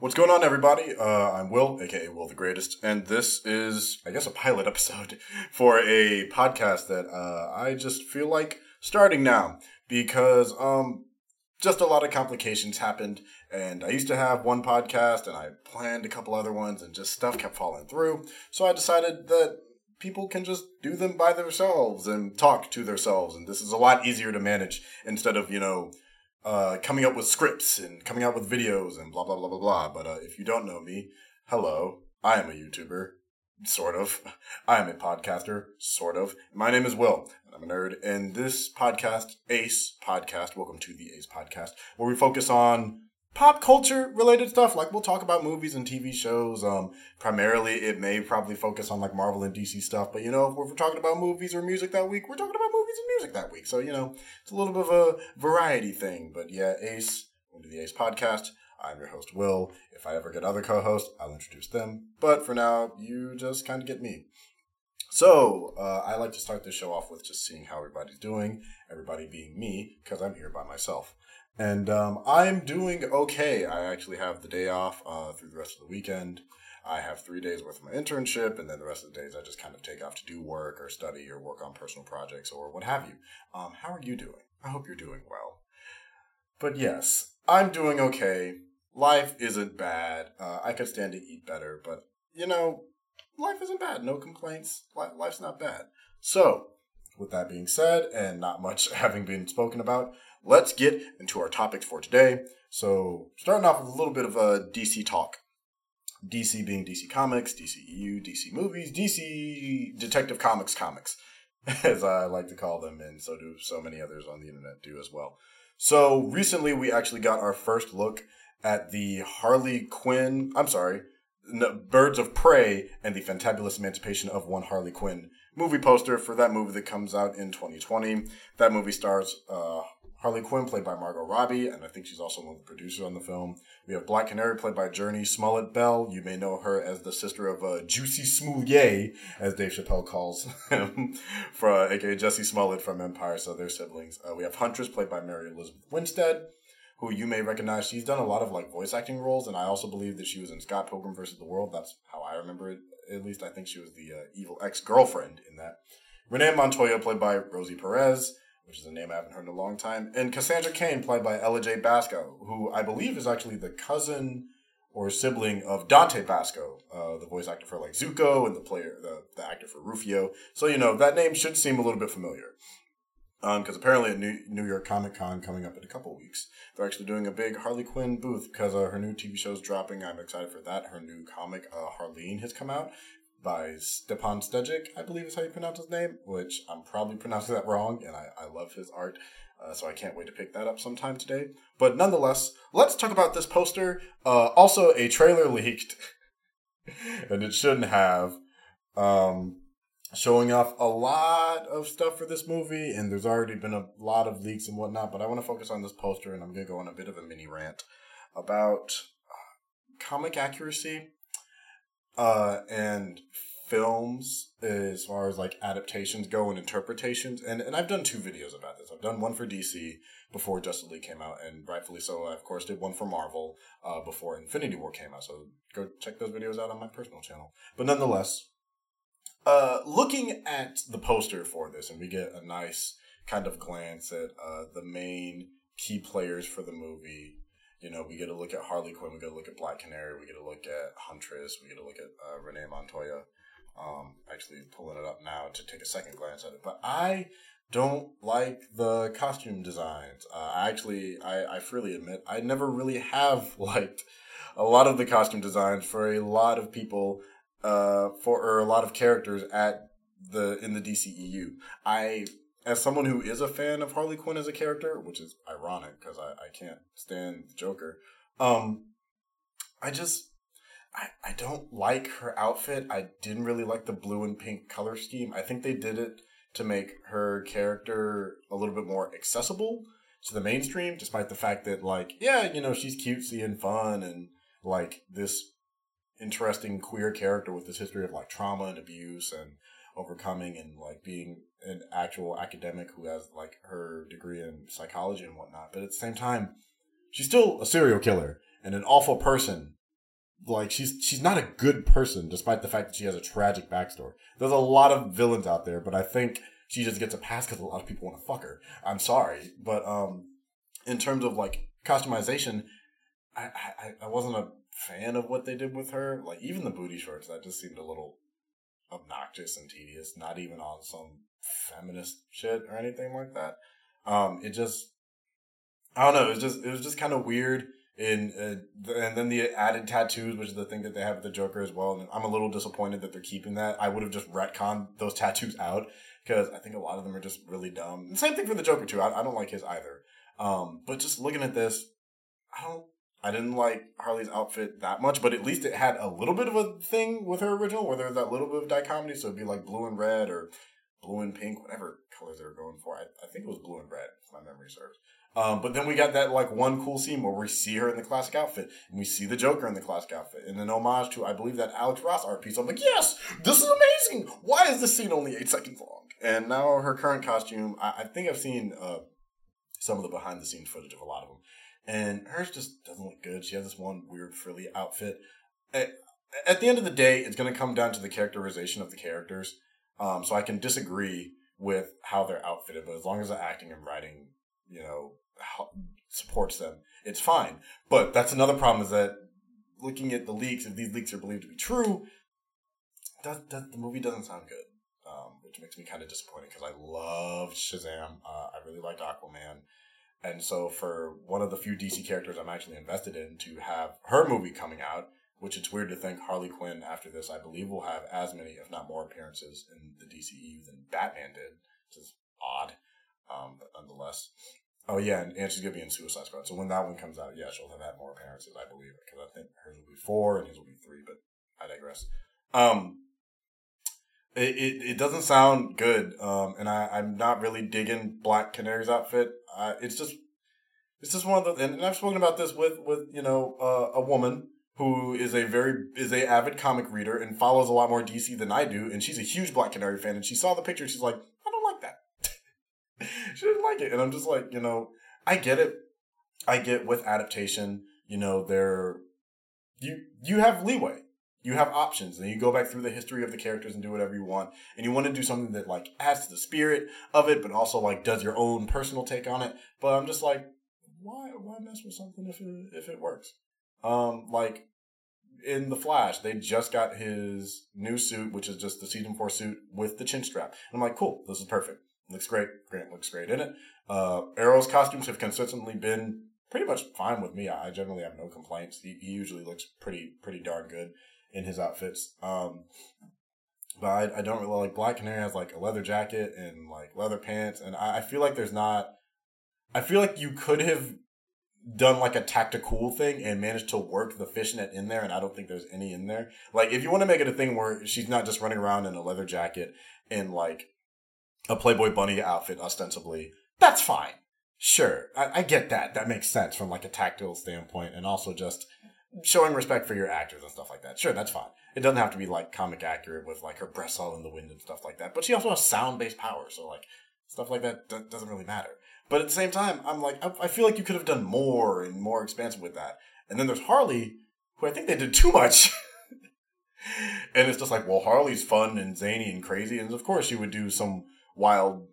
What's going on, everybody? Uh, I'm Will, aka Will the Greatest, and this is, I guess, a pilot episode for a podcast that uh, I just feel like starting now because um, just a lot of complications happened. And I used to have one podcast, and I planned a couple other ones, and just stuff kept falling through. So I decided that people can just do them by themselves and talk to themselves, and this is a lot easier to manage instead of you know uh, coming up with scripts and coming out with videos and blah blah blah blah blah. But uh, if you don't know me, hello, I am a YouTuber, sort of. I am a podcaster, sort of. My name is Will, and I'm a nerd. And this podcast, Ace Podcast, welcome to the Ace Podcast, where we focus on pop culture related stuff. Like we'll talk about movies and TV shows. Um, primarily, it may probably focus on like Marvel and DC stuff. But you know, if we're talking about movies or music that week, we're talking about movies and music that week. So you know, it's a little bit of a variety thing. But yeah, Ace, welcome to the Ace Podcast. I'm your host, Will. If I ever get other co-hosts, I'll introduce them. But for now, you just kind of get me. So, uh, I like to start this show off with just seeing how everybody's doing, everybody being me, because I'm here by myself. And um, I'm doing okay. I actually have the day off uh, through the rest of the weekend. I have three days worth of my internship, and then the rest of the days I just kind of take off to do work or study or work on personal projects or what have you. Um, how are you doing? I hope you're doing well. But yes, I'm doing okay. Life isn't bad. Uh, I could stand to eat better, but you know, life isn't bad. No complaints. Life's not bad. So, with that being said, and not much having been spoken about, let's get into our topics for today. So, starting off with a little bit of a DC talk. DC being DC Comics, DCEU, DC Movies, DC Detective Comics comics, as I like to call them, and so do so many others on the internet do as well. So, recently we actually got our first look at the Harley Quinn, I'm sorry, Birds of Prey and the Fantabulous Emancipation of One Harley Quinn movie poster for that movie that comes out in 2020. That movie stars uh, Harley Quinn, played by Margot Robbie, and I think she's also one of the producers on the film. We have Black Canary, played by Jurnee Smollett Bell. You may know her as the sister of uh, Juicy Smollett, as Dave Chappelle calls him, for, uh, aka Jussie Smollett from Empire, so they're siblings. Uh, we have Huntress, played by Mary Elizabeth Winstead, who you may recognize. She's done a lot of like voice acting roles, and I also believe that she was in Scott Pilgrim versus the World. That's how I remember it. At least I think she was the uh, evil ex girlfriend in that. Renee Montoya, played by Rosie Perez which is a name I haven't heard in a long time, and Cassandra Cain, played by Ella Jay Basco, who I believe is actually the cousin or sibling of Dante Basco, uh, the voice actor for like Zuko and the player, the, the actor for Rufio. So you know that name should seem a little bit familiar. Because um, apparently at New, New York Comic Con coming up in a couple weeks, they're actually doing a big Harley Quinn booth because uh, her new TV show is dropping. I'm excited for that. Her new comic, uh, Harleen, has come out, by Stjepan Šejić, I believe is how you pronounce his name, which I'm probably pronouncing that wrong, and I, I love his art, uh, so I can't wait to pick that up sometime today. But nonetheless, let's talk about this poster. Uh, also, a trailer leaked, and it shouldn't have, um, showing off a lot of stuff for this movie, and there's already been a lot of leaks and whatnot, but I want to focus on this poster, and I'm going to go on a bit of a mini rant about uh, comic accuracy uh, and films as far as like adaptations go and interpretations. And, and I've done two videos about this. I've done one for DC before Justice League came out, and rightfully so, I of course did one for Marvel uh, before Infinity War came out. So go check those videos out on my personal channel. But nonetheless, uh, looking at the poster for this, and we get a nice kind of glance at uh, the main key players for the movie you know, we get to look at Harley Quinn, we get to look at Black Canary, we get to look at Huntress, we get to look at uh, Renee Montoya. Um, actually, pulling it up now to take a second glance at it, but I don't like the costume designs. Uh, I actually, I, I freely admit, I never really have liked a lot of the costume designs for a lot of people, uh, for or a lot of characters at the in the DCEU. I as someone who is a fan of Harley Quinn as a character, which is ironic because I, I can't stand the Joker, um, I just I, I don't like her outfit. I didn't really like the blue and pink color scheme. I think they did it to make her character a little bit more accessible to the mainstream, despite the fact that like, yeah, you know, she's cutesy and fun and like this interesting queer character with this history of like trauma and abuse and overcoming and like being an actual academic who has like her degree in psychology and whatnot. But at the same time, she's still a serial killer and an awful person like she's she's not a good person, despite the fact that she has a tragic backstory. There's a lot of villains out there, but I think she just gets a pass because a lot of people want to fuck her. I'm sorry, but um, in terms of like customization, I, I I wasn't a fan of what they did with her. Like even the booty shorts, that just seemed a little obnoxious and tedious. Not even on some feminist shit or anything like that. Um, it just I don't know. It was just it was just kind of weird. In uh, and then the added tattoos, which is the thing that they have with the Joker as well. And I'm a little disappointed that they're keeping that. I would have just retconned those tattoos out because I think a lot of them are just really dumb. And same thing for the Joker too. I, I don't like his either. Um, but just looking at this, I don't. I didn't like Harley's outfit that much, but at least it had a little bit of a thing with her original, where there's that little bit of dichotomy. So it'd be like blue and red, or blue and pink, whatever colors they were going for. I, I think it was blue and red, if my memory serves. Um, but then we got that like one cool scene where we see her in the classic outfit and we see the Joker in the classic outfit and an homage to I believe that Alex Ross art piece. I'm like, yes, this is amazing. Why is this scene only eight seconds long? And now her current costume, I, I think I've seen uh, some of the behind the scenes footage of a lot of them, and hers just doesn't look good. She has this one weird frilly outfit. At, the end of the day, it's going to come down to the characterization of the characters. Um, so I can disagree with how they're outfitted, but as long as the acting and writing, you know, supports them, it's fine. But that's another problem is that looking at the leaks, if these leaks are believed to be true, that, that the movie doesn't sound good, um, which makes me kind of disappointed because I loved Shazam. Uh, I really liked Aquaman. And so, for one of the few DC characters I'm actually invested in to have her movie coming out, which it's weird to think Harley Quinn after this, I believe, will have as many, if not more, appearances in the DCEU than Batman did, which is odd, um, but nonetheless. Oh yeah, and, and she's gonna be in Suicide Squad. So when that one comes out, yeah, she'll have had more appearances, I believe, because I think hers will be four and his will be three. But I digress. Um, it, it, it doesn't sound good, um, and I I'm not really digging Black Canary's outfit. Uh, it's just it's just one of the, and I've spoken about this with with you know uh, a woman who is a very is a avid comic reader and follows a lot more DC than I do, and she's a huge Black Canary fan, and she saw the picture, she's like, I don't like that. she didn't like it. And I'm just like, you know, I get it. I get with adaptation, you know, there you you have leeway. You have options and you go back through the history of the characters and do whatever you want. And you want to do something that like adds to the spirit of it, but also like does your own personal take on it. But I'm just like, why why mess with something if it if it works? Um, like in the Flash, they just got his new suit, which is just the season four suit with the chin strap. And I'm like, cool, this is perfect. Looks great. Grant looks great in it. Uh, Arrow's costumes have consistently been pretty much fine with me. I generally have no complaints. He, he usually looks pretty pretty darn good in his outfits. Um, but I, I, don't really like Black Canary has like a leather jacket and like leather pants, and I, I feel like there's not. I feel like you could have done like a tactical thing and managed to work the fishnet in there, and I don't think there's any in there. Like if you want to make it a thing where she's not just running around in a leather jacket and like a Playboy bunny outfit ostensibly, that's fine. Sure, I, I get that. That makes sense from like a tactile standpoint, and also just showing respect for your actors and stuff like that. Sure, that's fine. It doesn't have to be like comic accurate with like her breasts all in the wind and stuff like that. But she also has sound based power, so like stuff like that d- doesn't really matter. But at the same time, I'm like, I, I feel like you could have done more and more expansive with that. And then there's Harley, who I think they did too much. and it's just like, well, Harley's fun and zany and crazy, and of course she would do some wild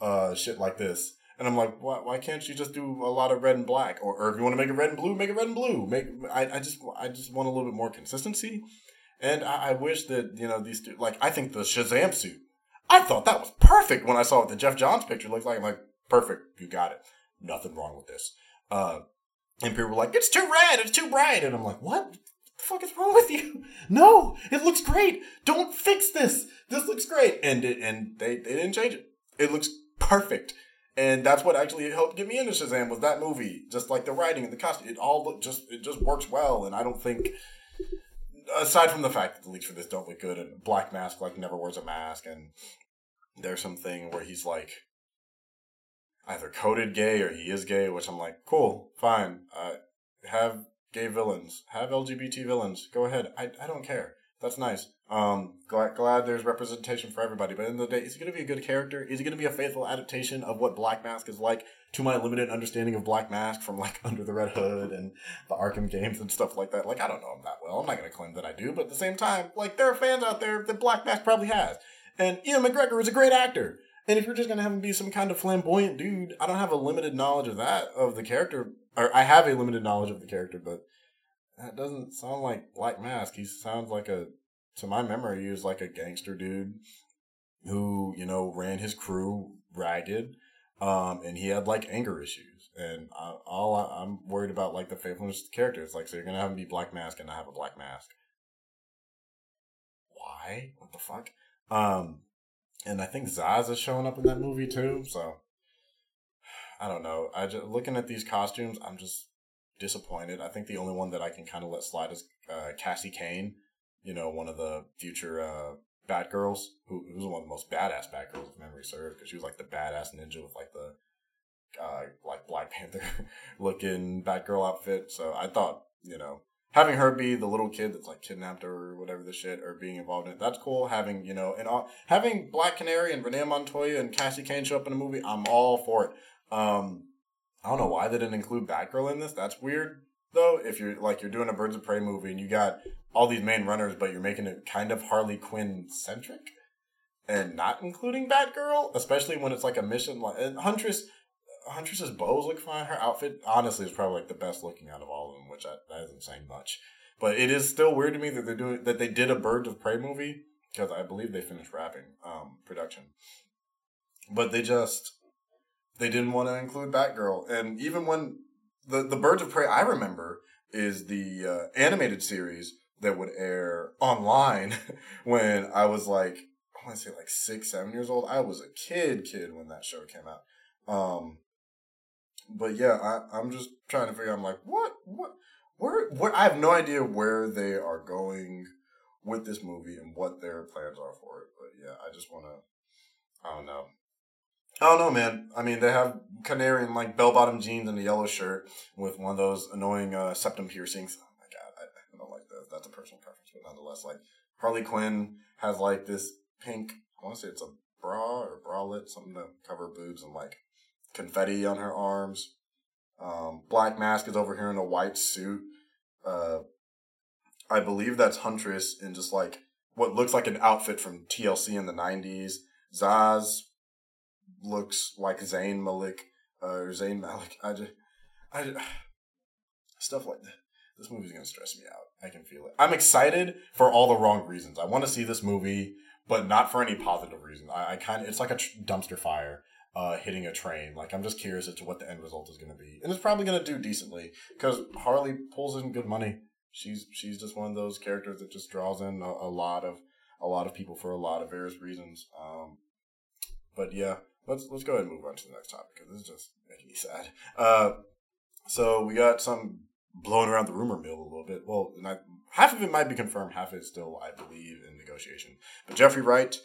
uh, shit like this. And I'm like, why, why can't you just do a lot of red and black? Or, or if you want to make it red and blue, make it red and blue. Make I, I just I just want a little bit more consistency. And I, I wish that, you know, these two, like, I think the Shazam suit, I thought that was perfect when I saw what the Geoff Johns picture looked like. I'm like, perfect, you got it. Nothing wrong with this. Uh, and people were like, it's too red, it's too bright. And I'm like, what? the fuck is wrong with you? No, it looks great. Don't fix this. This looks great. And it, and they, they didn't change it. It looks perfect. And that's what actually helped get me into Shazam was that movie. Just like the writing and the costume. It all just it just works well. And I don't think aside from the fact that the leaks for this don't look good and Black Mask like never wears a mask and there's something where he's like either coded gay or he is gay, which I'm like, cool, fine. Uh, have gay villains, have LGBT villains. Go ahead. I, I don't care. That's nice. Um, glad glad there's representation for everybody. But in the, day, is he going to be a good character? Is he going to be a faithful adaptation of what Black Mask is like? To my limited understanding of Black Mask from like Under the Red Hood and the Arkham games and stuff like that. Like I don't know him that well. I'm not going to claim that I do. But at the same time, like there are fans out there that Black Mask probably has. And Ewan McGregor is a great actor. And if you're just gonna have him be some kind of flamboyant dude, I don't have a limited knowledge of that of the character, or I have a limited knowledge of the character, but that doesn't sound like Black Mask. He sounds like a, to my memory, he was like a gangster dude who you know ran his crew ragged, um, and he had like anger issues. And I, all I, am worried about like the faithfulness of the character. It's like so you're gonna have him be Black Mask and not have a Black Mask. Why? What the fuck? Um, and I think Zsasz is showing up in that movie too. So I don't know. I just looking at these costumes, I'm just disappointed. I think the only one that I can kind of let slide is uh, Cassie Cain, You know, one of the future uh, Batgirls, who, who's one of the most badass Batgirls if memory serves, because she was like the badass ninja with like the uh, like Black Panther looking Batgirl outfit. So I thought, you know, having her be the little kid that's like kidnapped or whatever the shit or being involved in it that's cool having you know and all, having black canary and renee montoya and cassie Cain show up in a movie i'm all for it um i don't know why they didn't include batgirl in this that's weird though if you're like you're doing a birds of prey movie and you got all these main runners but you're making it kind of harley quinn centric and not including batgirl especially when it's like a mission like and huntress Huntress's bows look fine. Her outfit, honestly, is probably like the best looking out of all of them, which I, that isn't saying much. But it is still weird to me that they're doing that. They did a Birds of Prey movie because I believe they finished wrapping um, production, but they just they didn't want to include Batgirl. And even when the the Birds of Prey I remember is the uh, animated series that would air online when I was like I want to say like six seven years old. I was a kid kid when that show came out. Um, but yeah, I, I'm just trying to figure. I'm like, what, what, where, where? I have no idea where they are going with this movie and what their plans are for it. But yeah, I just want to. I don't know. I don't know, man. I mean, they have Canary in like bell bottom jeans and a yellow shirt with one of those annoying uh, septum piercings. Oh my god, I, I don't like that. That's a personal preference, but nonetheless, like Harley Quinn has like this pink. I want to say it's a bra or bralette, something to cover boobs and like confetti on her arms. Um, Black Mask is over here in a white suit. Uh, I believe that's Huntress in just like what looks like an outfit from TLC in the 90s. Zsasz looks like Zayn Malik, uh, or Zayn Malik. I just, I just, stuff like that. This movie's gonna stress me out. I can feel it. I'm excited for all the wrong reasons. I want to see this movie, but not for any positive reason. I, I kind of, it's like a tr- dumpster fire uh, hitting a train. Like I'm just curious as to what the end result is to be, and it's probably to do decently because Harley pulls in good money. She's she's just one of those characters that just draws in a, a lot of a lot of people for a lot of various reasons. Um, but yeah, let's let's go ahead and move on to the next topic because this is just making me sad. Uh, so we got some blowing around the rumor mill a little bit. Well, half of it might be confirmed, half it still, I believe, in negotiation. But Jeffrey Wright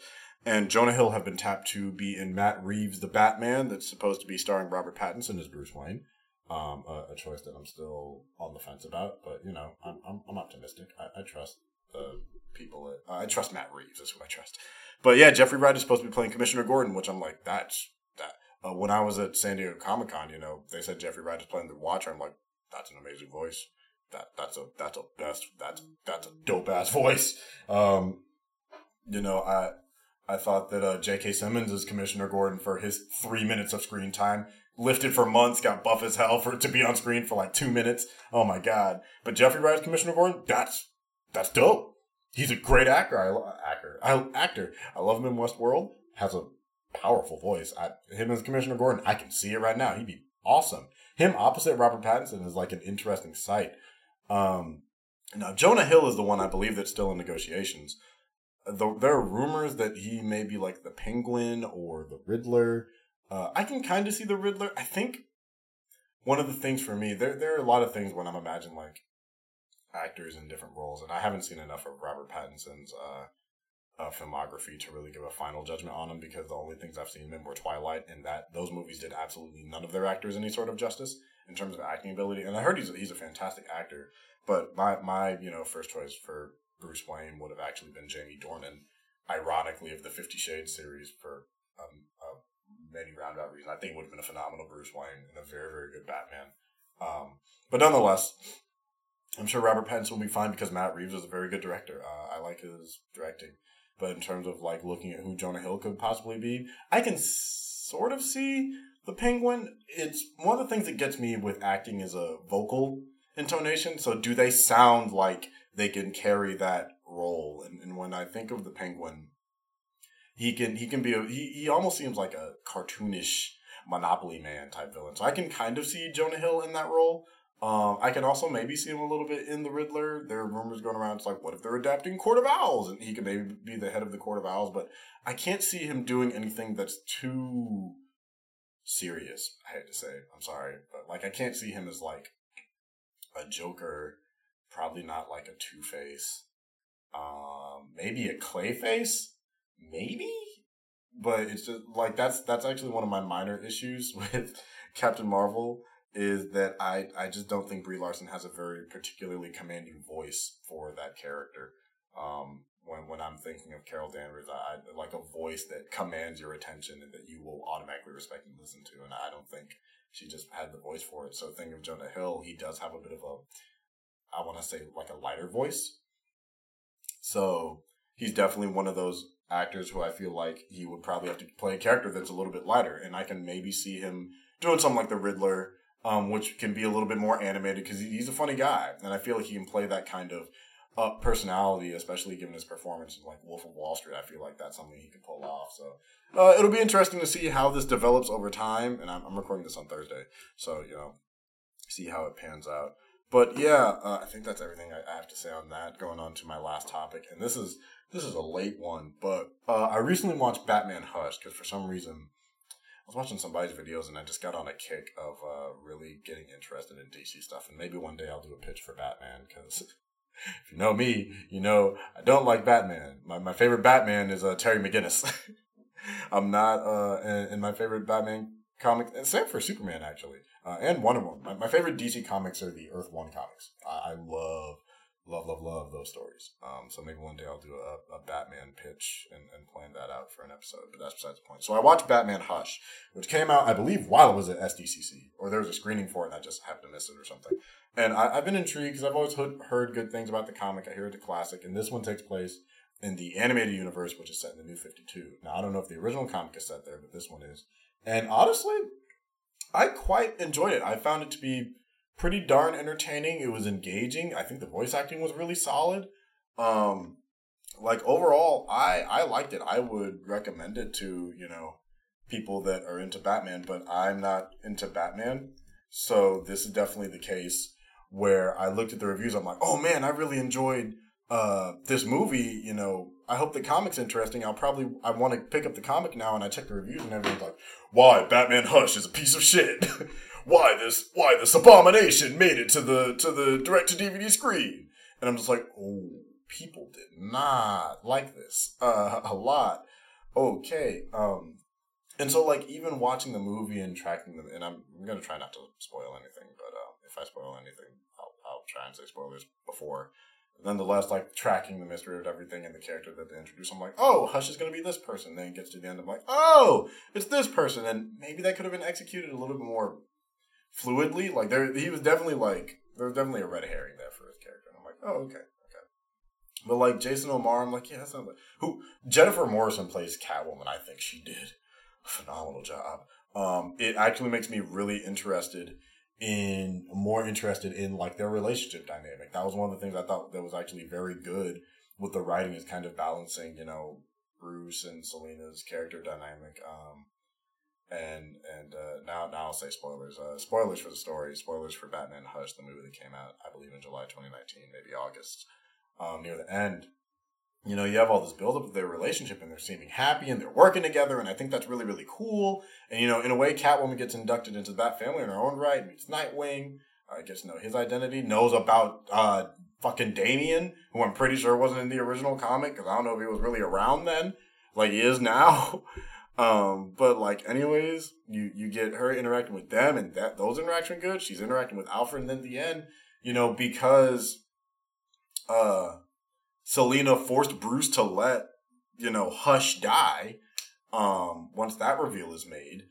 and Jonah Hill have been tapped to be in Matt Reeves' The Batman, that's supposed to be starring Robert Pattinson as Bruce Wayne. Um, a, a, choice that I'm still on the fence about, but you know, I'm I'm, I'm optimistic. I, I trust the people. At, uh, I trust Matt Reeves is who I trust. But yeah, Jeffrey Wright is supposed to be playing Commissioner Gordon, which I'm like, that's that. Uh, when I was at San Diego Comic Con, you know, they said Jeffrey Wright is playing the Watcher. I'm like, that's an amazing voice. That that's a that's a best that's that's a dope ass voice. Um, you know, I I thought that uh, J.K. Simmons as Commissioner Gordon for his three minutes of screen time. Lifted for months, got buff as hell for to be on screen for like two minutes. Oh my god! But Jeffrey Wright as Commissioner Gordon, that's that's dope. He's a great actor. I actor. I actor. I love him in Westworld. Has a powerful voice. I, him as Commissioner Gordon, I can see it right now. He'd be awesome. Him opposite Robert Pattinson is like an interesting sight. Um, now Jonah Hill is the one I believe that's still in negotiations the, there are rumors that he may be like the Penguin or the Riddler. Uh, I can kind of see the Riddler. I think one of the things for me, there there are a lot of things when I'm imagining like actors in different roles, and I haven't seen enough of Robert Pattinson's uh, uh, filmography to really give a final judgment on him because the only things I've seen him in were Twilight, and that those movies did absolutely none of their actors any sort of justice in terms of acting ability. And I heard he's a, he's a fantastic actor, but my my you know first choice for Bruce Wayne would have actually been Jamie Dornan, ironically, of the Fifty Shades series for um, uh, many roundabout reasons. I think would have been a phenomenal Bruce Wayne and a very, very good Batman. Um, but nonetheless, I'm sure Robert Pattinson will be fine because Matt Reeves is a very good director. Uh, I like his directing. But in terms of like looking at who Jonah Hill could possibly be, I can sort of see the Penguin. It's one of the things that gets me with acting is a vocal intonation. So do they sound like they can carry that role? And, and when I think of the Penguin, he can he can be a, he he almost seems like a cartoonish Monopoly Man type villain. So I can kind of see Jonah Hill in that role. Um, I can also maybe see him a little bit in the Riddler. There are rumors going around. It's like, what if they're adapting Court of Owls, and he could maybe be the head of the Court of Owls? But I can't see him doing anything that's too serious. I hate to say, I'm sorry, but like I can't see him as like a Joker. Probably not like a Two Face. Um, maybe a Clayface. Maybe, but it's just like that's that's actually one of my minor issues with Captain Marvel is that I I just don't think Brie Larson has a very particularly commanding voice for that character. Um, when when I'm thinking of Carol Danvers, I, I like a voice that commands your attention and that you will automatically respect and listen to, and I don't think she just had the voice for it. So think of Jonah Hill, he does have a bit of a I want to say like a lighter voice. So he's definitely one of those actors who I feel like he would probably have to play a character that's a little bit lighter, and I can maybe see him doing something like the Riddler um, which can be a little bit more animated because he's a funny guy, and I feel like he can play that kind of uh, personality, especially given his performance in like Wolf of Wall Street. I feel like that's something he can pull off. So uh, it'll be interesting to see how this develops over time. And I'm, I'm, recording this on Thursday, so you know, see how it pans out. But yeah, uh, I think that's everything I, I have to say on that. Going on to my last topic, and this is this is a late one, but uh, I recently watched Batman Hush because for some reason I was watching somebody's videos and I just got on a kick of uh, really getting interested in DC stuff. And maybe one day I'll do a pitch for Batman because if you know me, you know I don't like Batman. My my favorite Batman is uh, Terry McGinnis. I'm not uh, in, in, my favorite Batman comic. And same for Superman actually, uh, and Wonder Woman. My, my favorite DC comics are the Earth One comics. I, I love love, love, love those stories. Um, so maybe one day I'll do a, a Batman pitch and, and plan that out for an episode, but that's besides the point. So I watched Batman Hush, which came out, I believe, while it was at SDCC, or there was a screening for it and I just happened to miss it or something. And I, have been intrigued because I've always heard, heard good things about the comic. I hear it's a classic, and this one takes place in the animated universe, which is set in the New 52. Now, I don't know if the original comic is set there, but this one is. And honestly, I quite enjoyed it. I found it to be pretty darn entertaining. It was engaging. I think the voice acting was really solid. Um, like overall, I I liked it. I would recommend it to you know people that are into Batman, but I'm not into Batman, so this is definitely the case where I looked at the reviews. I'm like, oh man, I really enjoyed uh, this movie. You know, I hope the comic's interesting. I'll probably I want to pick up the comic now, and I check the reviews, and everyone's like, why Batman Hush is a piece of shit. why this why this abomination made it to the to the direct to DVD screen. And I'm just like, oh, people did not like this uh, a lot. Okay, um, and so like even watching the movie and tracking them, and I'm, I'm gonna try not to spoil anything, but uh, if I spoil anything, I'll I'll try and say spoilers before. Nonetheless, like tracking the mystery of everything and the character that they introduce, I'm like, oh, Hush is gonna be this person. Then it gets to the end, I'm like, oh, it's this person, and maybe that could have been executed a little bit more fluidly. Like there, he was definitely like there was definitely a red herring there for his character. And I'm like, oh okay, okay. But like Jason O'Mara, I'm like, yeah, that's not like who Jennifer Morrison plays Catwoman. I think she did a phenomenal job. Um, it actually makes me really interested in more interested in like their relationship dynamic. That was one of the things I thought that was actually very good with the writing is kind of balancing, you know, Bruce and Selina's character dynamic. Um, and and uh, now now I'll say spoilers. Uh, spoilers for the story. Spoilers for Batman Hush, the movie that came out, I believe, in July 2019, maybe August. Um, near the end, you know, you have all this buildup of their relationship, and they're seeming happy, and they're working together, and I think that's really really cool. And you know, in a way, Catwoman gets inducted into the Bat family in her own right, meets Nightwing. I uh, gets to know his identity, knows about uh, fucking Damian, who I'm pretty sure wasn't in the original comic because I don't know if he was really around then, like he is now. Um, but like, anyways, you you get her interacting with them, and that those interaction good. She's interacting with Alfred, and then the end, you know, because uh, Selina forced Bruce to let you know Hush die. Um, once that reveal is made,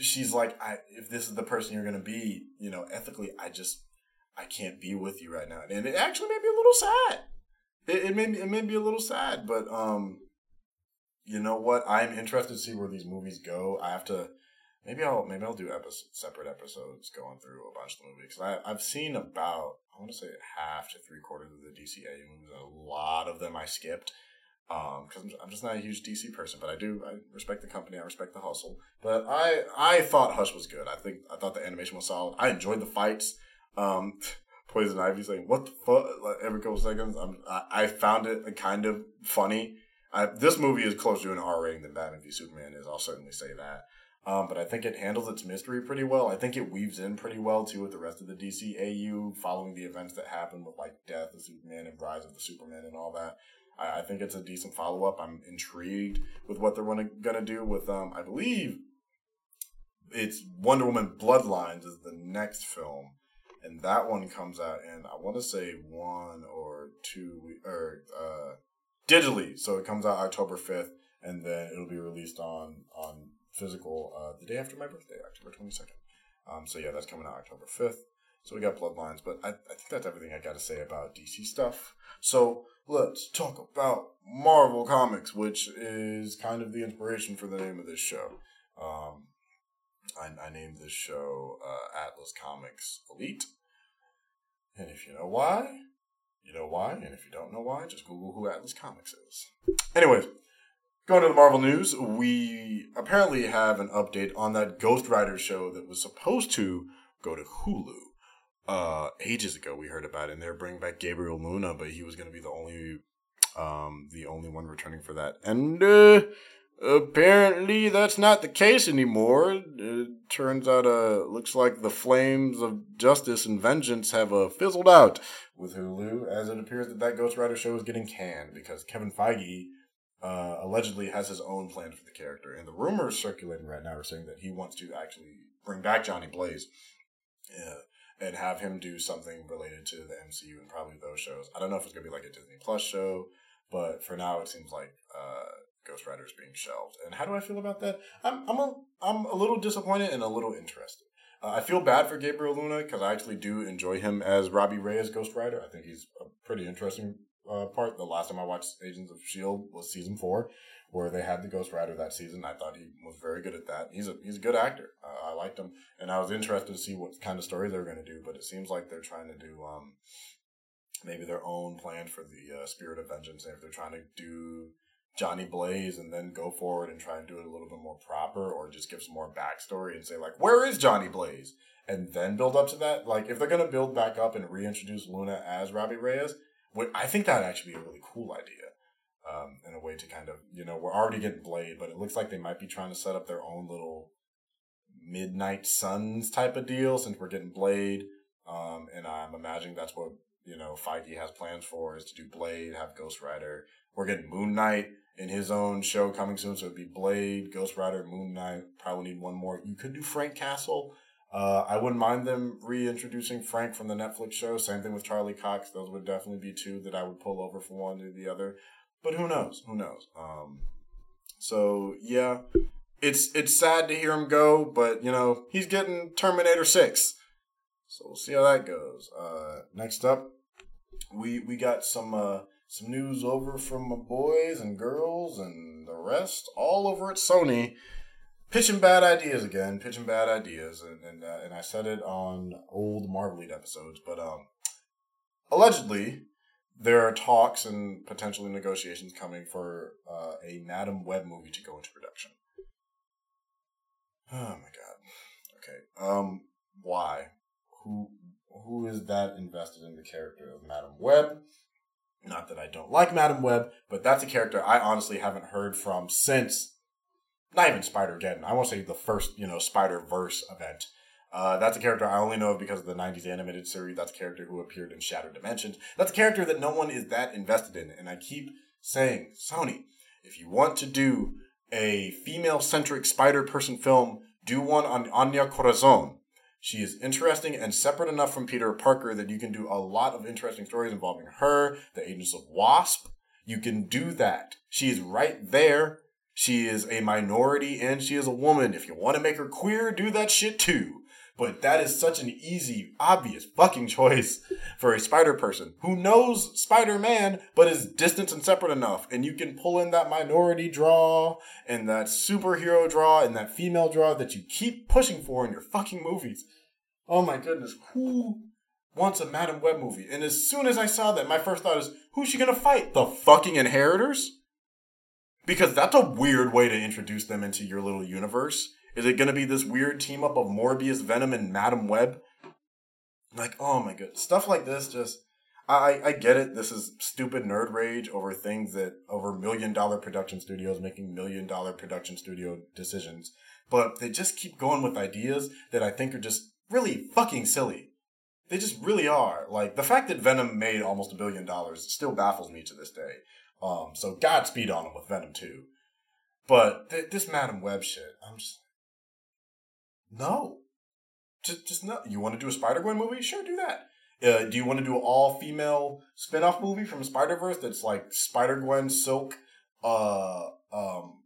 she's like, I, if this is the person you're gonna be, you know, ethically, I just I can't be with you right now, and it actually made me a little sad. It, it made me it made me a little sad, but um, you know what? I'm interested to see where these movies go. I have to maybe I'll maybe I'll do episode, separate episodes going through a bunch of the movies I I've seen about I want to say half to three quarters of the DCA movies. A lot of them I skipped because um, I'm, I'm just not a huge DC person, but I do I respect the company, I respect the hustle. But I I thought Hush was good. I think I thought the animation was solid. I enjoyed the fights. Um, Poison Ivy saying "What the fuck?" Like, every couple seconds. I'm, I, I found it kind of funny. I, this movie is closer to an R rating than Batman v Superman is. I'll certainly say that. Um, but I think it handles its mystery pretty well. I think it weaves in pretty well too with the rest of the DCAU, following the events that happen with like Death of Superman and Rise of the Superman and all that. I, I think it's a decent follow up. I'm intrigued with what they're gonna, gonna do with um. I believe it's Wonder Woman Bloodlines is the next film, and that one comes out in I want to say one or two or uh digitally. So it comes out October fifth, and then it'll be released on on physical uh, the day after my birthday, October twenty second. Um, so yeah, that's coming out October fifth. So we got Bloodlines, but I, I think that's everything I got to say about DC stuff. So let's talk about Marvel Comics, which is kind of the inspiration for the name of this show. Um, I, I named this show uh, Atlas Comics Elite. And if you know why, you know why. And if you don't know why, just Google who Atlas Comics is. Anyways, going to the Marvel news, we apparently have an update on that Ghost Rider show that was supposed to go to Hulu. Uh, ages ago, we heard about it, and they're bringing back Gabriel Luna, but he was going to be the only, um, the only one returning for that. And uh, apparently, that's not the case anymore. It turns out, uh, looks like the flames of justice and vengeance have uh, fizzled out with Hulu, as it appears that that Ghost Rider show is getting canned because Kevin Feige uh, allegedly has his own plan for the character, and the rumors circulating right now are saying that he wants to actually bring back Johnny Blaze. Yeah and have him do something related to the MCU and probably those shows. I don't know if it's gonna be like a Disney Plus show, but for now it seems like uh, Ghost Rider is being shelved. And how do I feel about that? I'm I'm a I'm a little disappointed and a little interested. Uh, I feel bad for Gabriel Luna because I actually do enjoy him as Robbie Reyes Ghost Rider. I think he's a pretty interesting uh, part. The last time I watched Agents of Shield was season four, where they had the Ghost Rider that season. I thought he was very good at that. He's a he's a good actor. Uh, I liked him, and I was interested to see what kind of story they were going to do. But it seems like they're trying to do um, maybe their own plan for the uh, Spirit of Vengeance. And if they're trying to do Johnny Blaze and then go forward and try and do it a little bit more proper, or just give some more backstory and say like, where is Johnny Blaze? And then build up to that. Like if they're going to build back up and reintroduce Luna as Robbie Reyes, I think that'd actually be a really cool idea um, in a way to kind of you know we're already getting Blade, but it looks like they might be trying to set up their own little Midnight Suns type of deal since we're getting Blade, um, and I'm imagining that's what you know Feige has plans for is to do Blade, have Ghost Rider. We're getting Moon Knight in his own show coming soon, so it'd be Blade, Ghost Rider, Moon Knight. Probably need one more. You could do Frank Castle. Uh, I wouldn't mind them reintroducing Frank from the Netflix show. Same thing with Charlie Cox. Those would definitely be two that I would pull over from one to the other. But who knows? Who knows? Um, so yeah, it's it's sad to hear him go, but you know he's getting Terminator Six, so we'll see how that goes. Uh, next up, we we got some uh, some news over from my boys and girls and the rest all over at Sony. Pitching bad ideas again, pitching bad ideas, and and, uh, and I said it on old Marvel episodes, but um, allegedly there are talks and potentially negotiations coming for uh, a Madam Web movie to go into production. Oh my god. Okay. Um. Why? Who? Who is that invested in the character of Madam Web? Not that I don't like Madame Web, but that's a character I honestly haven't heard from since. Not even Spider Geddon. I won't say the first, you know, Spider Verse event. Uh, that's a character I only know of because of the 90s animated series. That's a character who appeared in Shattered Dimensions. That's a character that no one is that invested in. And I keep saying, Sony, if you want to do a female centric Spider Person film, do one on Anya Corazon. She is interesting and separate enough from Peter Parker that you can do a lot of interesting stories involving her, the Agents of Wasp. You can do that. She is right there. She is a minority and she is a woman. If you want to make her queer, do that shit too. But that is such an easy, obvious fucking choice for a spider person who knows Spider Man, but is distant and separate enough. And you can pull in that minority draw and that superhero draw and that female draw that you keep pushing for in your fucking movies. Oh my goodness, who wants a Madam Web movie? And as soon as I saw that, my first thought is, who's she gonna fight? The fucking inheritors? Because that's a weird way to introduce them into your little universe is it going to be this weird team up of Morbius, Venom, and Madam Web? Like, oh my god, stuff like this just. I, I get it. This is stupid nerd rage over things that over million dollar production studios making million dollar production studio decisions, but they just keep going with ideas that I think are just really fucking silly. They just really are. Like the fact that Venom made almost a billion dollars still baffles me to this day. Um, so Godspeed on him with Venom too. But th- this Madam Web shit, I'm just no. Just, just no. You want to do a Spider Gwen movie? Sure, do that. Uh, do you want to do an all female spin off movie from Spider Verse that's like Spider Gwen, Silk, uh, um,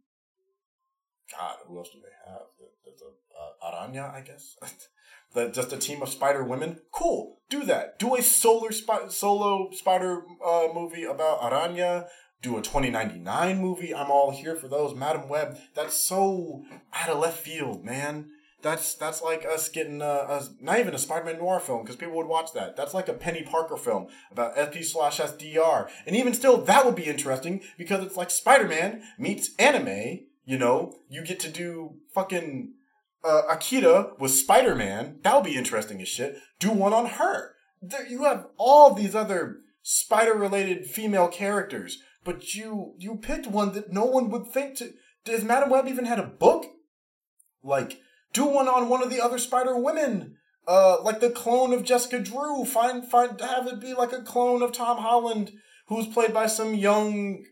God, who else do they have? There's a uh, Araña, I guess. that just a team of Spider women. Cool, do that. Do a solar spi- solo Spider uh, movie about Araña. Do a 2099 movie. I'm all here for those. Madam Web. That's so out of left field, man. That's that's like us getting a, a not even a Spider-Man noir film because people would watch that. That's like a Penny Parker film about SP slash SDR, and even still, that would be interesting because it's like Spider-Man meets anime. You know, you get to do fucking uh, Akira with Spider-Man. That would be interesting as shit. Do one on her. There, you have all these other spider-related female characters, but you you picked one that no one would think to. Does Madame Web even had a book? Like do one on one of the other Spider Women. Uh, like the clone of Jessica Drew. Find find have it be like a clone of Tom Holland, who's played by some young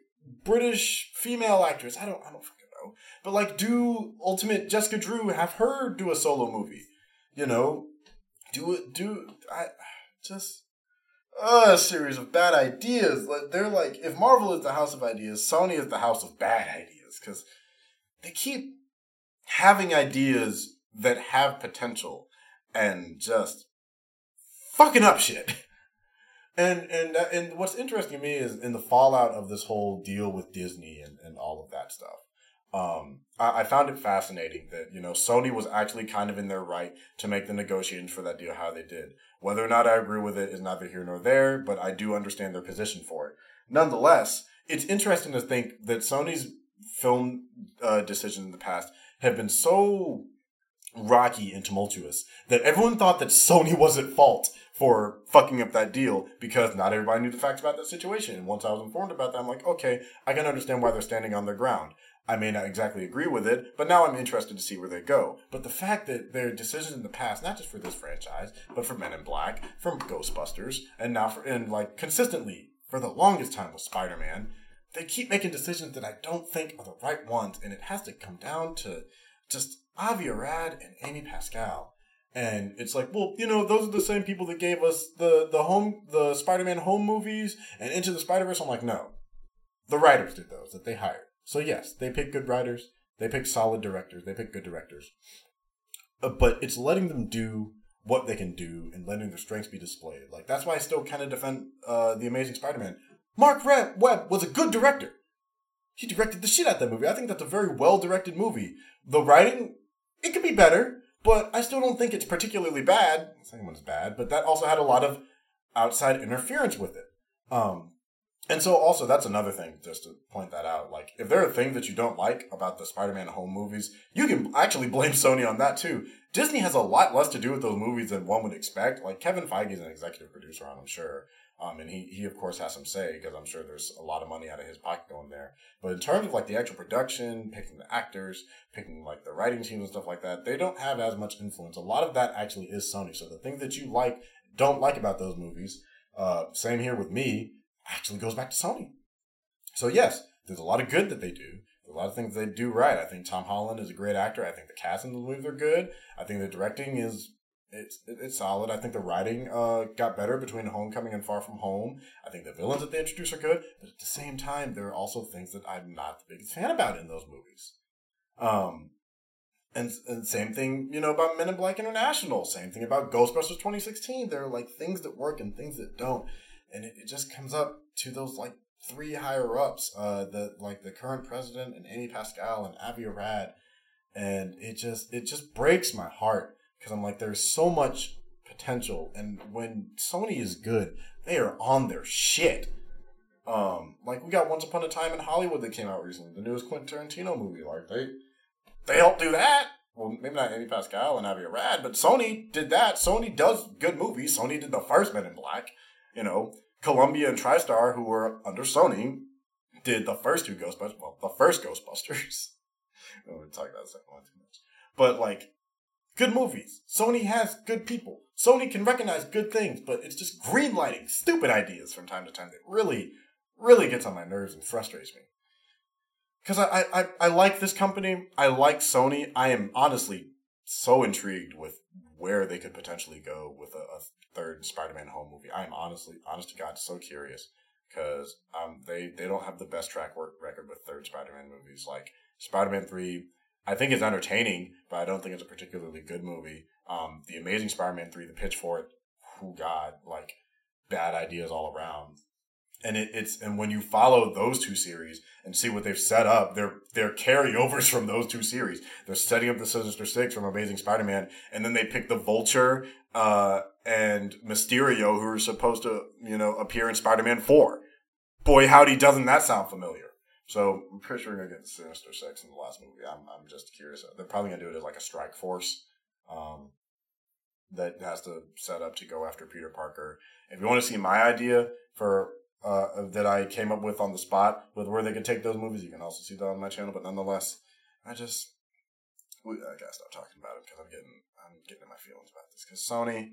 British female actress. I don't I don't fucking know. But like, do Ultimate Jessica Drew have her do a solo movie? You know, do it. Do I just uh, a series of bad ideas. Like they're like, if Marvel is the house of ideas, Sony is the house of bad ideas because they keep having ideas that have potential and just fucking up shit. And and uh, and what's interesting to me is in the fallout of this whole deal with Disney and, and all of that stuff. Um, I, I found it fascinating that you know Sony was actually kind of in their right to make the negotiations for that deal how they did. Whether or not I agree with it is neither here nor there, but I do understand their position for it. Nonetheless, it's interesting to think that Sony's film uh, decisions in the past have been so rocky and tumultuous that everyone thought that Sony was at fault for fucking up that deal because not everybody knew the facts about that situation. And once I was informed about that, I'm like, okay, I can understand why they're standing on their ground. I may not exactly agree with it, but now I'm interested to see where they go. But the fact that their decisions in the past, not just for this franchise, but for Men in Black, from Ghostbusters, and now for and like consistently for the longest time with Spider Man, they keep making decisions that I don't think are the right ones, and it has to come down to just Avi Arad and Amy Pascal. And it's like, well, you know, those are the same people that gave us the the home the Spider-Man home movies and Into the Spider-Verse. I'm like, no. The writers did those that they hired. So yes, they pick good writers, they pick solid directors, they pick good directors. Uh, but it's letting them do what they can do and letting their strengths be displayed. Like that's why I still kind of defend uh, the Amazing Spider-Man. Marc Webb was a good director. He directed the shit out of that movie. I think that's a very well directed movie. The writing, it could be better, but I still don't think it's particularly bad. The bad, but that also had a lot of outside interference with it. Um, and so also that's another thing, just to point that out. Like, if there are things that you don't like about the Spider-Man home movies, you can actually blame Sony on that too. Disney has a lot less to do with those movies than one would expect. Like Kevin Feige is an executive producer on, I'm sure. Um, and he, he of course has some say because I'm sure there's a lot of money out of his pocket going there. But in terms of like the actual production, picking the actors, picking like the writing team and stuff like that, they don't have as much influence. A lot of that actually is Sony. So the things that you like, don't like about those movies, uh, same here with me, actually goes back to Sony. So yes, there's a lot of good that they do. There's a lot of things they do right. I think Tom Holland is a great actor. I think the cast in the movies are good. I think the directing is it's it's solid. I think the writing uh, got better between Homecoming and Far From Home. I think the villains that they introduce are good, but at the same time, there are also things that I'm not the biggest fan about in those movies. Um, and, and same thing, you know, about Men in Black International. Same thing about Ghostbusters 2016. There are like things that work and things that don't, and it, it just comes up to those like three higher ups, uh, the like the current president and Amy Pascal and Avi Arad, and it just it just breaks my heart because I'm like, there's so much potential, and when Sony is good, they are on their shit. Um, like we got Once Upon a Time in Hollywood that came out recently, the newest Quentin Tarantino movie. Like they they helped do that. Well, maybe not Amy Pascal and Avi Arad, but Sony did that. Sony does good movies. Sony did the first Men in Black. You know, Columbia and TriStar, who were under Sony, did the first two Ghostbusters. Well, the first Ghostbusters. we are talking about the second one too much. But like, good movies. Sony has good people. Sony can recognize good things, but it's just greenlighting stupid ideas from time to time that really, really gets on my nerves and frustrates me. Because I, I, I like this company. I like Sony. I am honestly so intrigued with where they could potentially go with a, a third Spider-Man home movie. I am honestly, honest to God, so curious because um they they don't have the best track record with third Spider-Man movies. Like Spider-Man three I think it's entertaining, but I don't think it's a particularly good movie. Um, the Amazing Spider-Man three, the pitch for it, oh god, like bad ideas all around. And it, it's and when you follow those two series and see what they've set up, they're they're carryovers from those two series. They're setting up the Sinister Six from Amazing Spider-Man, and then they pick the Vulture uh, and Mysterio, who are supposed to you know appear in Spider-Man four. Boy, howdy, doesn't that sound familiar? So I'm pretty sure we're gonna get the Sinister Six in the last movie. I'm I'm just curious. They're probably gonna do it as like a strike force. Um, that has to set up to go after Peter Parker. If you want to see my idea for uh, that I came up with on the spot with where they could take those movies, you can also see that on my channel. But nonetheless, I just I gotta stop talking about it because I'm getting I'm getting in my feelings about this because Sony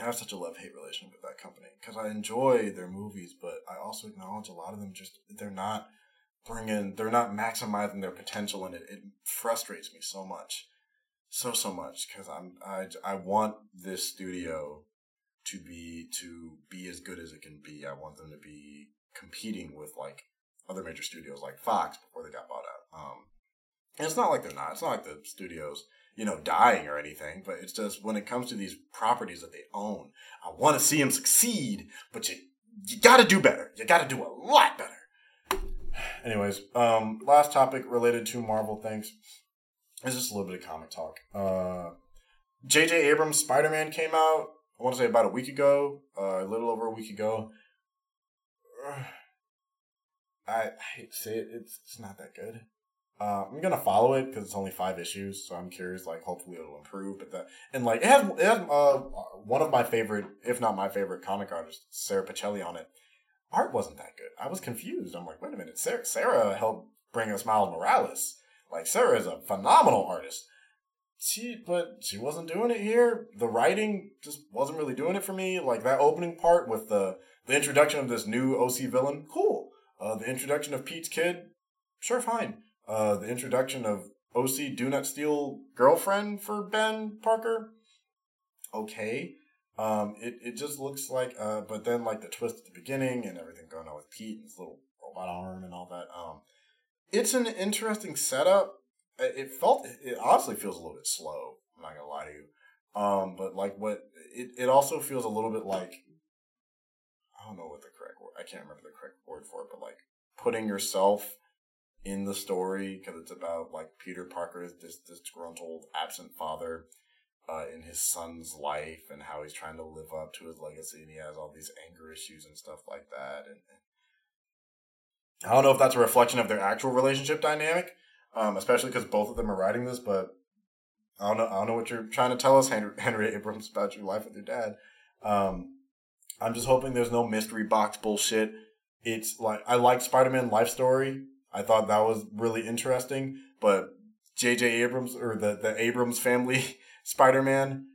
I have such a love hate relationship with that company because I enjoy their movies, but I also acknowledge a lot of them just they're not bringing, they're not maximizing their potential, and it, it frustrates me so much, so so much because I'm I I want this studio to be to be as good as it can be. I want them to be competing with like other major studios like Fox before they got bought out. Um, and it's not like they're not. It's not like the studios you know, dying or anything, but it's just when it comes to these properties that they own, I want to see them succeed, but you you got to do better. You got to do a lot better. Anyways, um, last topic related to Marvel things is just a little bit of comic talk. Uh, J.J. Abrams' Spider Man came out. I want to say about a week ago, uh, a little over a week ago. I, hate to say it, it's it's not that good. Uh, I'm gonna follow it because it's only five issues, so I'm curious. Like, hopefully, it'll improve. But that and like it has, it has uh, one of my favorite, if not my favorite, comic artist, Sara Pichelli on it. Art wasn't that good. I was confused. I'm like, wait a minute, Sara, Sara helped bring us Miles Morales. Like, Sara is a phenomenal artist. She, but she wasn't doing it here. The writing just wasn't really doing it for me. Like that opening part with the the introduction of this new OC villain, cool. Uh, the introduction of Pete's kid, sure, fine uh, the introduction of OC Do Not Steal girlfriend for Ben Parker. Okay. Um, it, it just looks like, uh, but then like the twist at the beginning and everything going on with Pete and his little robot arm and all that. Um, it's an interesting setup. It felt, it honestly feels a little bit slow. I'm not gonna lie to you. Um, but like what, it, it also feels a little bit like, I don't know what the correct word, I can't remember the correct word for it, but like putting yourself in the story because it's about like Peter Parker is this disgruntled absent father uh, in his son's life and how he's trying to live up to his legacy and he has all these anger issues and stuff like that and, and I don't know if that's a reflection of their actual relationship dynamic, um, especially because both of them are writing this. But I don't know. I don't know what you're trying to tell us, Henry, Henry Abrams, about your life with your dad. Um, I'm just hoping there's no mystery box bullshit. It's like I like Spider-Man Life Story, I thought that was really interesting. But J.J. Abrams or the the Abrams family Spider Man,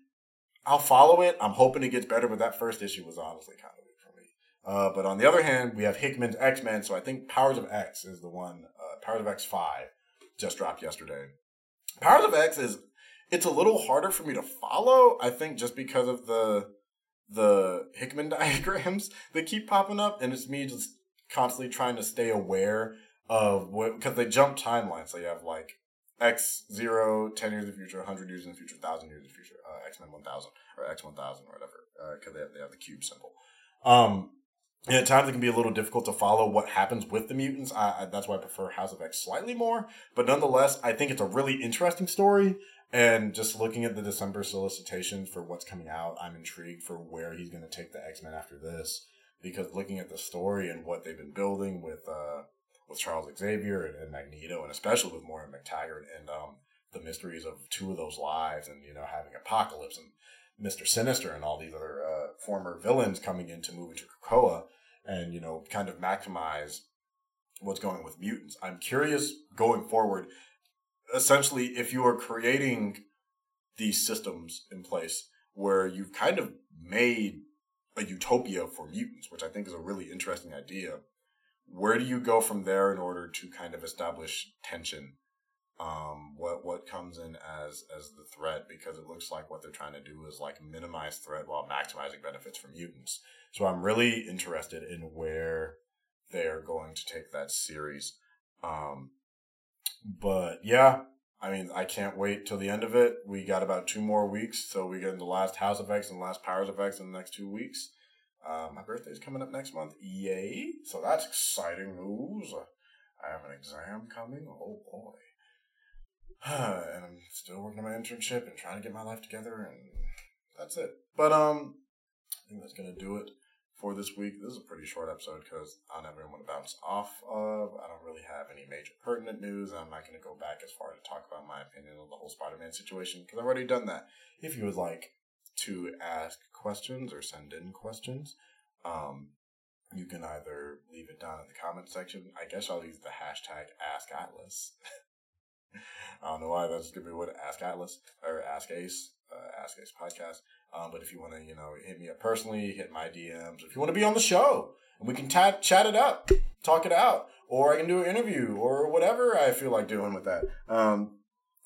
I'll follow it. I'm hoping it gets better, but that first issue was honestly kind of weak for me. Uh, but on the other hand, we have Hickman's X Men, so I think Powers of X is the one. Uh, Powers of X five just dropped yesterday. Powers of X is it's a little harder for me to follow. I think just because of the the Hickman diagrams that keep popping up, and it's me just constantly trying to stay aware of what because they jump timelines. So you have like X zero, 10 years in the future, 100 years in the future, 1,000 years in the future, uh, X Men 1000 or X 1000 or whatever, because uh, they, have, they have the cube symbol. Um, and at times it can be a little difficult to follow what happens with the mutants. I, I, that's why I prefer House of X slightly more. But nonetheless, I think it's a really interesting story. And just looking at the December solicitations for what's coming out, I'm intrigued for where he's going to take the X Men after this. Because looking at the story and what they've been building with uh, with Charles Xavier and, and Magneto, and especially with Moira MacTaggert and um, the mysteries of two of those lives, and you know having Apocalypse and Mister Sinister and all these other uh, former villains coming in to move into Krakoa, and you know kind of maximize what's going with mutants. I'm curious going forward. Essentially, if you are creating these systems in place where you've kind of made a utopia for mutants, which I think is a really interesting idea where do you go from there in order to kind of establish tension? Um, what what comes in as as the threat? Because it looks like what they're trying to do is like minimize threat while maximizing benefits for mutants. So I'm really interested in where they're going to take that series. Um, but yeah, I mean, I can't wait till the end of it. We got about two more weeks, so we get in the last House X and last Powers X in the next two weeks. Uh, my birthday is coming up next month. Yay! So that's exciting news. I have an exam coming. Oh boy. and I'm still working on my internship and trying to get my life together, and that's it. But um, I think that's gonna do it for this week. This is a pretty short episode because I don't really want to bounce off of. I don't really have any major pertinent news. I'm not gonna go back as far to talk about my opinion on the whole Spider-Man situation because I've already done that. If you would like to ask questions or send in questions, um, you can either leave it down in the comment section. I guess I'll use the hashtag Ask Atlas. I don't know why that's gonna be what Ask Atlas or Ask Ace, uh, Ask Ace podcast. Um, but if you want to, you know, hit me up personally, hit my DMs. If you want to be on the show, and we can t- chat it up, talk it out, or I can do an interview or whatever I feel like doing with that. Um,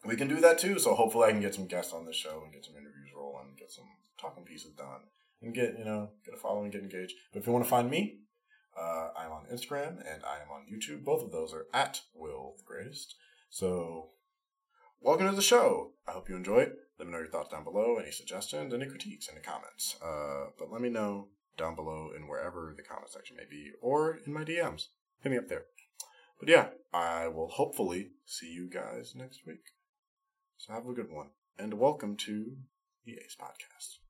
we can do that too. So hopefully I can get some guests on the show and get some interviews some talking pieces done and get you know get a following, get engaged. But if you want to find me, uh, I'm on Instagram and I am on YouTube. Both of those are at Will the Greatest. So welcome to the show. I hope you enjoy it. Let me know your thoughts down below. Any suggestions, any critiques, any comments. Uh, but let me know down below in wherever the comment section may be, or in my DMs. Hit me up there. But yeah, I will hopefully see you guys next week. So have a good one, and welcome to Ace Podcast.